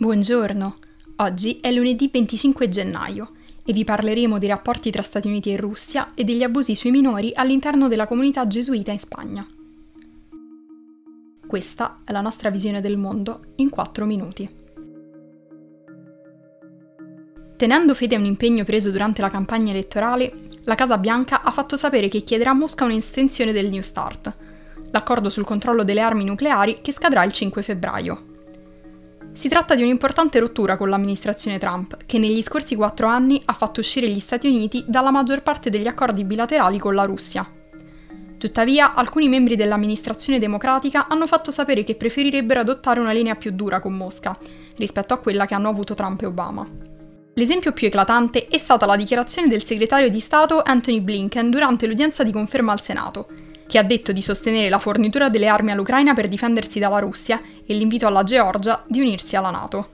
Buongiorno, oggi è lunedì 25 gennaio e vi parleremo dei rapporti tra Stati Uniti e Russia e degli abusi sui minori all'interno della comunità gesuita in Spagna. Questa è la nostra visione del mondo in 4 minuti. Tenendo fede a un impegno preso durante la campagna elettorale, la Casa Bianca ha fatto sapere che chiederà a Mosca un'estensione del New START, l'accordo sul controllo delle armi nucleari che scadrà il 5 febbraio. Si tratta di un'importante rottura con l'amministrazione Trump, che negli scorsi quattro anni ha fatto uscire gli Stati Uniti dalla maggior parte degli accordi bilaterali con la Russia. Tuttavia, alcuni membri dell'amministrazione democratica hanno fatto sapere che preferirebbero adottare una linea più dura con Mosca, rispetto a quella che hanno avuto Trump e Obama. L'esempio più eclatante è stata la dichiarazione del segretario di Stato Anthony Blinken durante l'udienza di conferma al Senato, che ha detto di sostenere la fornitura delle armi all'Ucraina per difendersi dalla Russia e l'invito alla Georgia di unirsi alla Nato.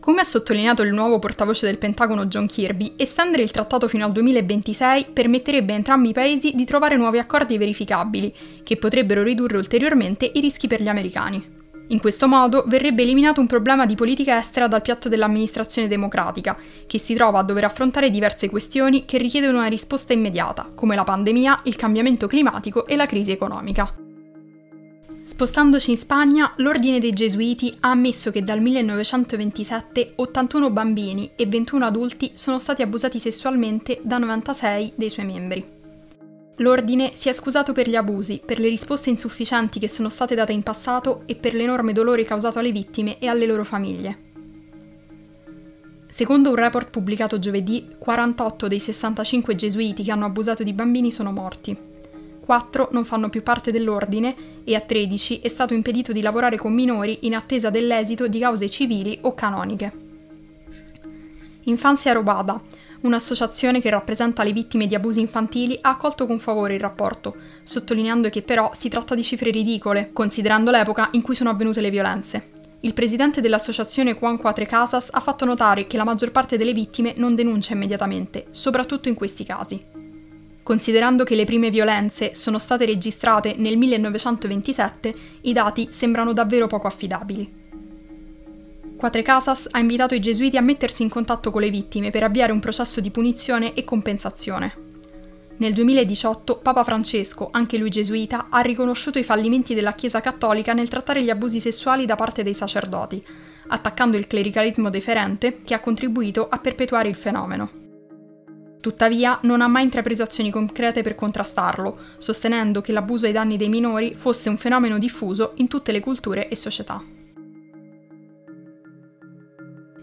Come ha sottolineato il nuovo portavoce del Pentagono John Kirby, estendere il trattato fino al 2026 permetterebbe a entrambi i paesi di trovare nuovi accordi verificabili, che potrebbero ridurre ulteriormente i rischi per gli americani. In questo modo verrebbe eliminato un problema di politica estera dal piatto dell'amministrazione democratica, che si trova a dover affrontare diverse questioni che richiedono una risposta immediata, come la pandemia, il cambiamento climatico e la crisi economica. Spostandoci in Spagna, l'Ordine dei Gesuiti ha ammesso che dal 1927 81 bambini e 21 adulti sono stati abusati sessualmente da 96 dei suoi membri. L'ordine si è scusato per gli abusi, per le risposte insufficienti che sono state date in passato e per l'enorme dolore causato alle vittime e alle loro famiglie. Secondo un report pubblicato giovedì, 48 dei 65 gesuiti che hanno abusato di bambini sono morti. 4 non fanno più parte dell'ordine e a 13 è stato impedito di lavorare con minori in attesa dell'esito di cause civili o canoniche. Infanzia Robada, Un'associazione che rappresenta le vittime di abusi infantili ha accolto con favore il rapporto, sottolineando che però si tratta di cifre ridicole, considerando l'epoca in cui sono avvenute le violenze. Il presidente dell'associazione Juan Quatre Casas ha fatto notare che la maggior parte delle vittime non denuncia immediatamente, soprattutto in questi casi. Considerando che le prime violenze sono state registrate nel 1927, i dati sembrano davvero poco affidabili. Quatre Casas ha invitato i gesuiti a mettersi in contatto con le vittime per avviare un processo di punizione e compensazione. Nel 2018 Papa Francesco, anche lui gesuita, ha riconosciuto i fallimenti della Chiesa cattolica nel trattare gli abusi sessuali da parte dei sacerdoti, attaccando il clericalismo deferente che ha contribuito a perpetuare il fenomeno. Tuttavia non ha mai intrapreso azioni concrete per contrastarlo, sostenendo che l'abuso ai danni dei minori fosse un fenomeno diffuso in tutte le culture e società.